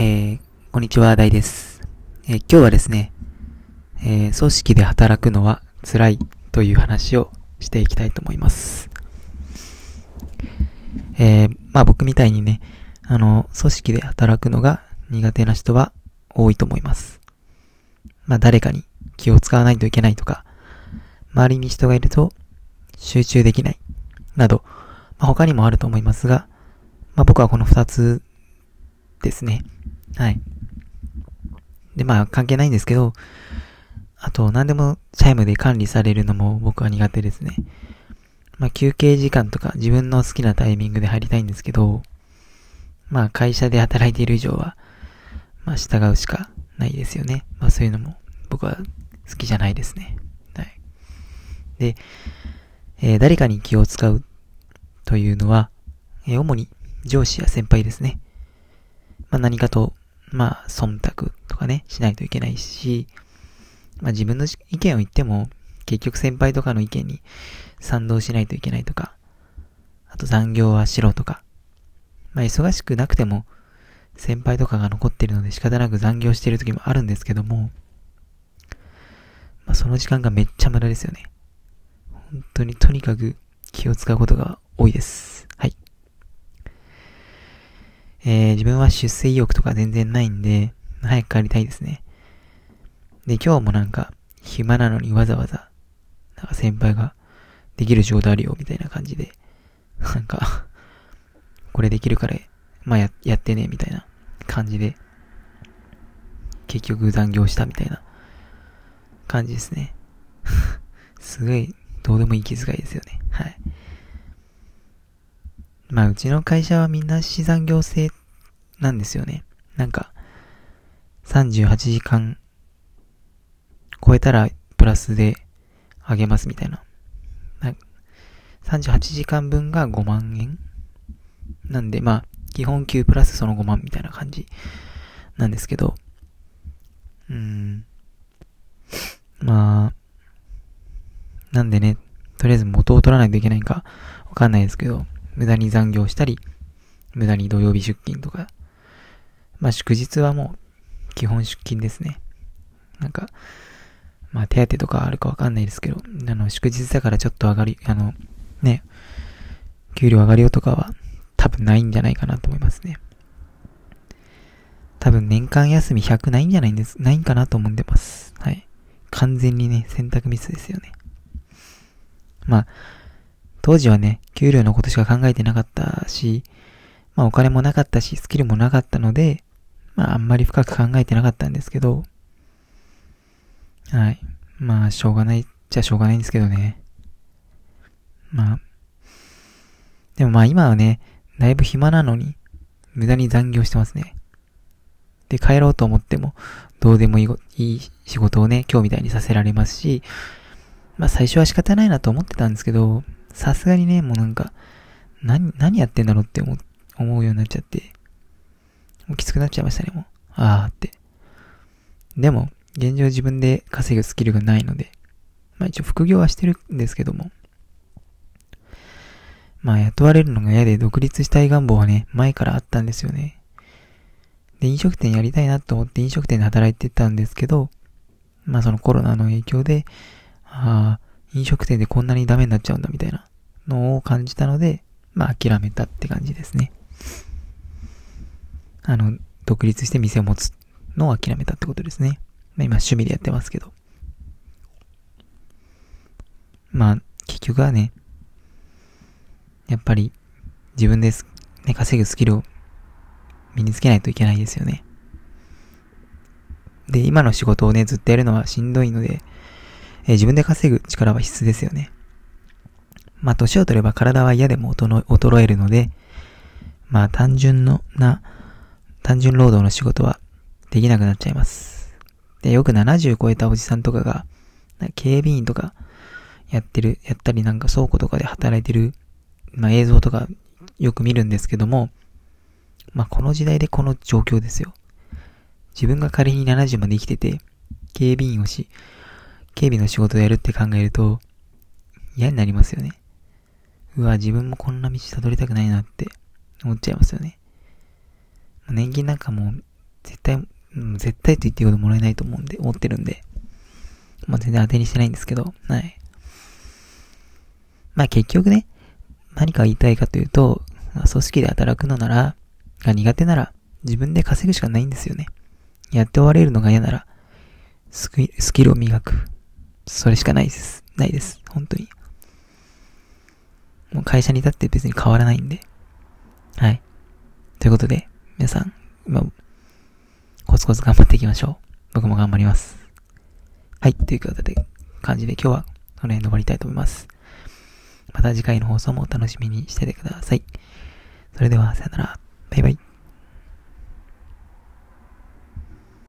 えー、こんにちは、大です。えー、今日はですね、えー、組織で働くのは辛いという話をしていきたいと思います。えー、まあ僕みたいにね、あの、組織で働くのが苦手な人は多いと思います。まあ誰かに気を使わないといけないとか、周りに人がいると集中できない、など、まあ他にもあると思いますが、まあ僕はこの二つですね。はい。で、まあ関係ないんですけど、あと何でもチャイムで管理されるのも僕は苦手ですね。まあ休憩時間とか自分の好きなタイミングで入りたいんですけど、まあ会社で働いている以上は、まあ従うしかないですよね。まあそういうのも僕は好きじゃないですね。はい。で、えー、誰かに気を使うというのは、えー、主に上司や先輩ですね。まあ何かとまあ、忖度とかね、しないといけないし、まあ自分の意見を言っても、結局先輩とかの意見に賛同しないといけないとか、あと残業はしろとか、まあ忙しくなくても、先輩とかが残ってるので仕方なく残業してる時もあるんですけども、まあその時間がめっちゃ無駄ですよね。本当にとにかく気を使うことが多いです。えー、自分は出世意欲とか全然ないんで、早く帰りたいですね。で、今日もなんか、暇なのにわざわざ、なんか先輩が、できる仕事あるよ、みたいな感じで、なんかこれできるから、まあや、やってね、みたいな感じで、結局残業したみたいな感じですね。すごい、どうでもいい気遣いですよね。はい。まあ、うちの会社はみんな死残業制なんですよね。なんか、38時間超えたらプラスであげますみたいな。な38時間分が5万円なんで、まあ、基本給プラスその5万みたいな感じなんですけど、うーん。まあ、なんでね、とりあえず元を取らないといけないかわかんないですけど、無駄に残業したり、無駄に土曜日出勤とか、まあ祝日はもう基本出勤ですね。なんか、まあ手当とかあるかわかんないですけど、あの祝日だからちょっと上がり、あの、ね、給料上がりよとかは多分ないんじゃないかなと思いますね。多分年間休み100ないんじゃないんです、ないんかなと思ってます。はい。完全にね、選択ミスですよね。まあ、当時はね、給料のことしか考えてなかったし、まあお金もなかったし、スキルもなかったので、まああんまり深く考えてなかったんですけど、はい。まあしょうがないっちゃしょうがないんですけどね。まあ、でもまあ今はね、だいぶ暇なのに、無駄に残業してますね。で、帰ろうと思っても、どうでもいい仕事をね、今日みたいにさせられますし、まあ最初は仕方ないなと思ってたんですけど、さすがにね、もうなんか、何、何やってんだろうって思思うようになっちゃって、もうきつくなっちゃいましたね、もう。あーって。でも、現状自分で稼ぐスキルがないので、まあ一応副業はしてるんですけども、まあ雇われるのが嫌で独立したい願望はね、前からあったんですよね。で、飲食店やりたいなと思って飲食店で働いてたんですけど、まあそのコロナの影響で、ああ、飲食店でこんなにダメになっちゃうんだみたいなのを感じたので、まあ諦めたって感じですね。あの、独立して店を持つのを諦めたってことですね。まあ今趣味でやってますけど。まあ、結局はね、やっぱり自分です、ね、稼ぐスキルを身につけないといけないですよね。で、今の仕事をね、ずっとやるのはしんどいので、えー、自分で稼ぐ力は必須ですよね。まあ、年を取れば体は嫌でも衰えるので、まあ、単純のな、単純労働の仕事はできなくなっちゃいます。で、よく70超えたおじさんとかが、警備員とかやってる、やったりなんか倉庫とかで働いてる、まあ、映像とかよく見るんですけども、まあ、この時代でこの状況ですよ。自分が仮に70まで生きてて、警備員をし、警備の仕事をやるって考えると、嫌になりますよね。うわ、自分もこんな道たどりたくないなって思っちゃいますよね。年金なんかもう絶対、う、絶対と言っていいこともらえないと思うんで、思ってるんで、まあ全然当てにしてないんですけど、はい。まあ結局ね、何か言いたいかというと、組織で働くのなら、が苦手なら、自分で稼ぐしかないんですよね。やって終われるのが嫌なら、スキルを磨く。それしかないです。ないです。本当に。もう会社に立って別に変わらないんで。はい。ということで、皆さん、今、コツコツ頑張っていきましょう。僕も頑張ります。はい。ということで、感じで今日はこの辺で終わりたいと思います。また次回の放送もお楽しみにしててください。それでは、さよなら。バイバイ。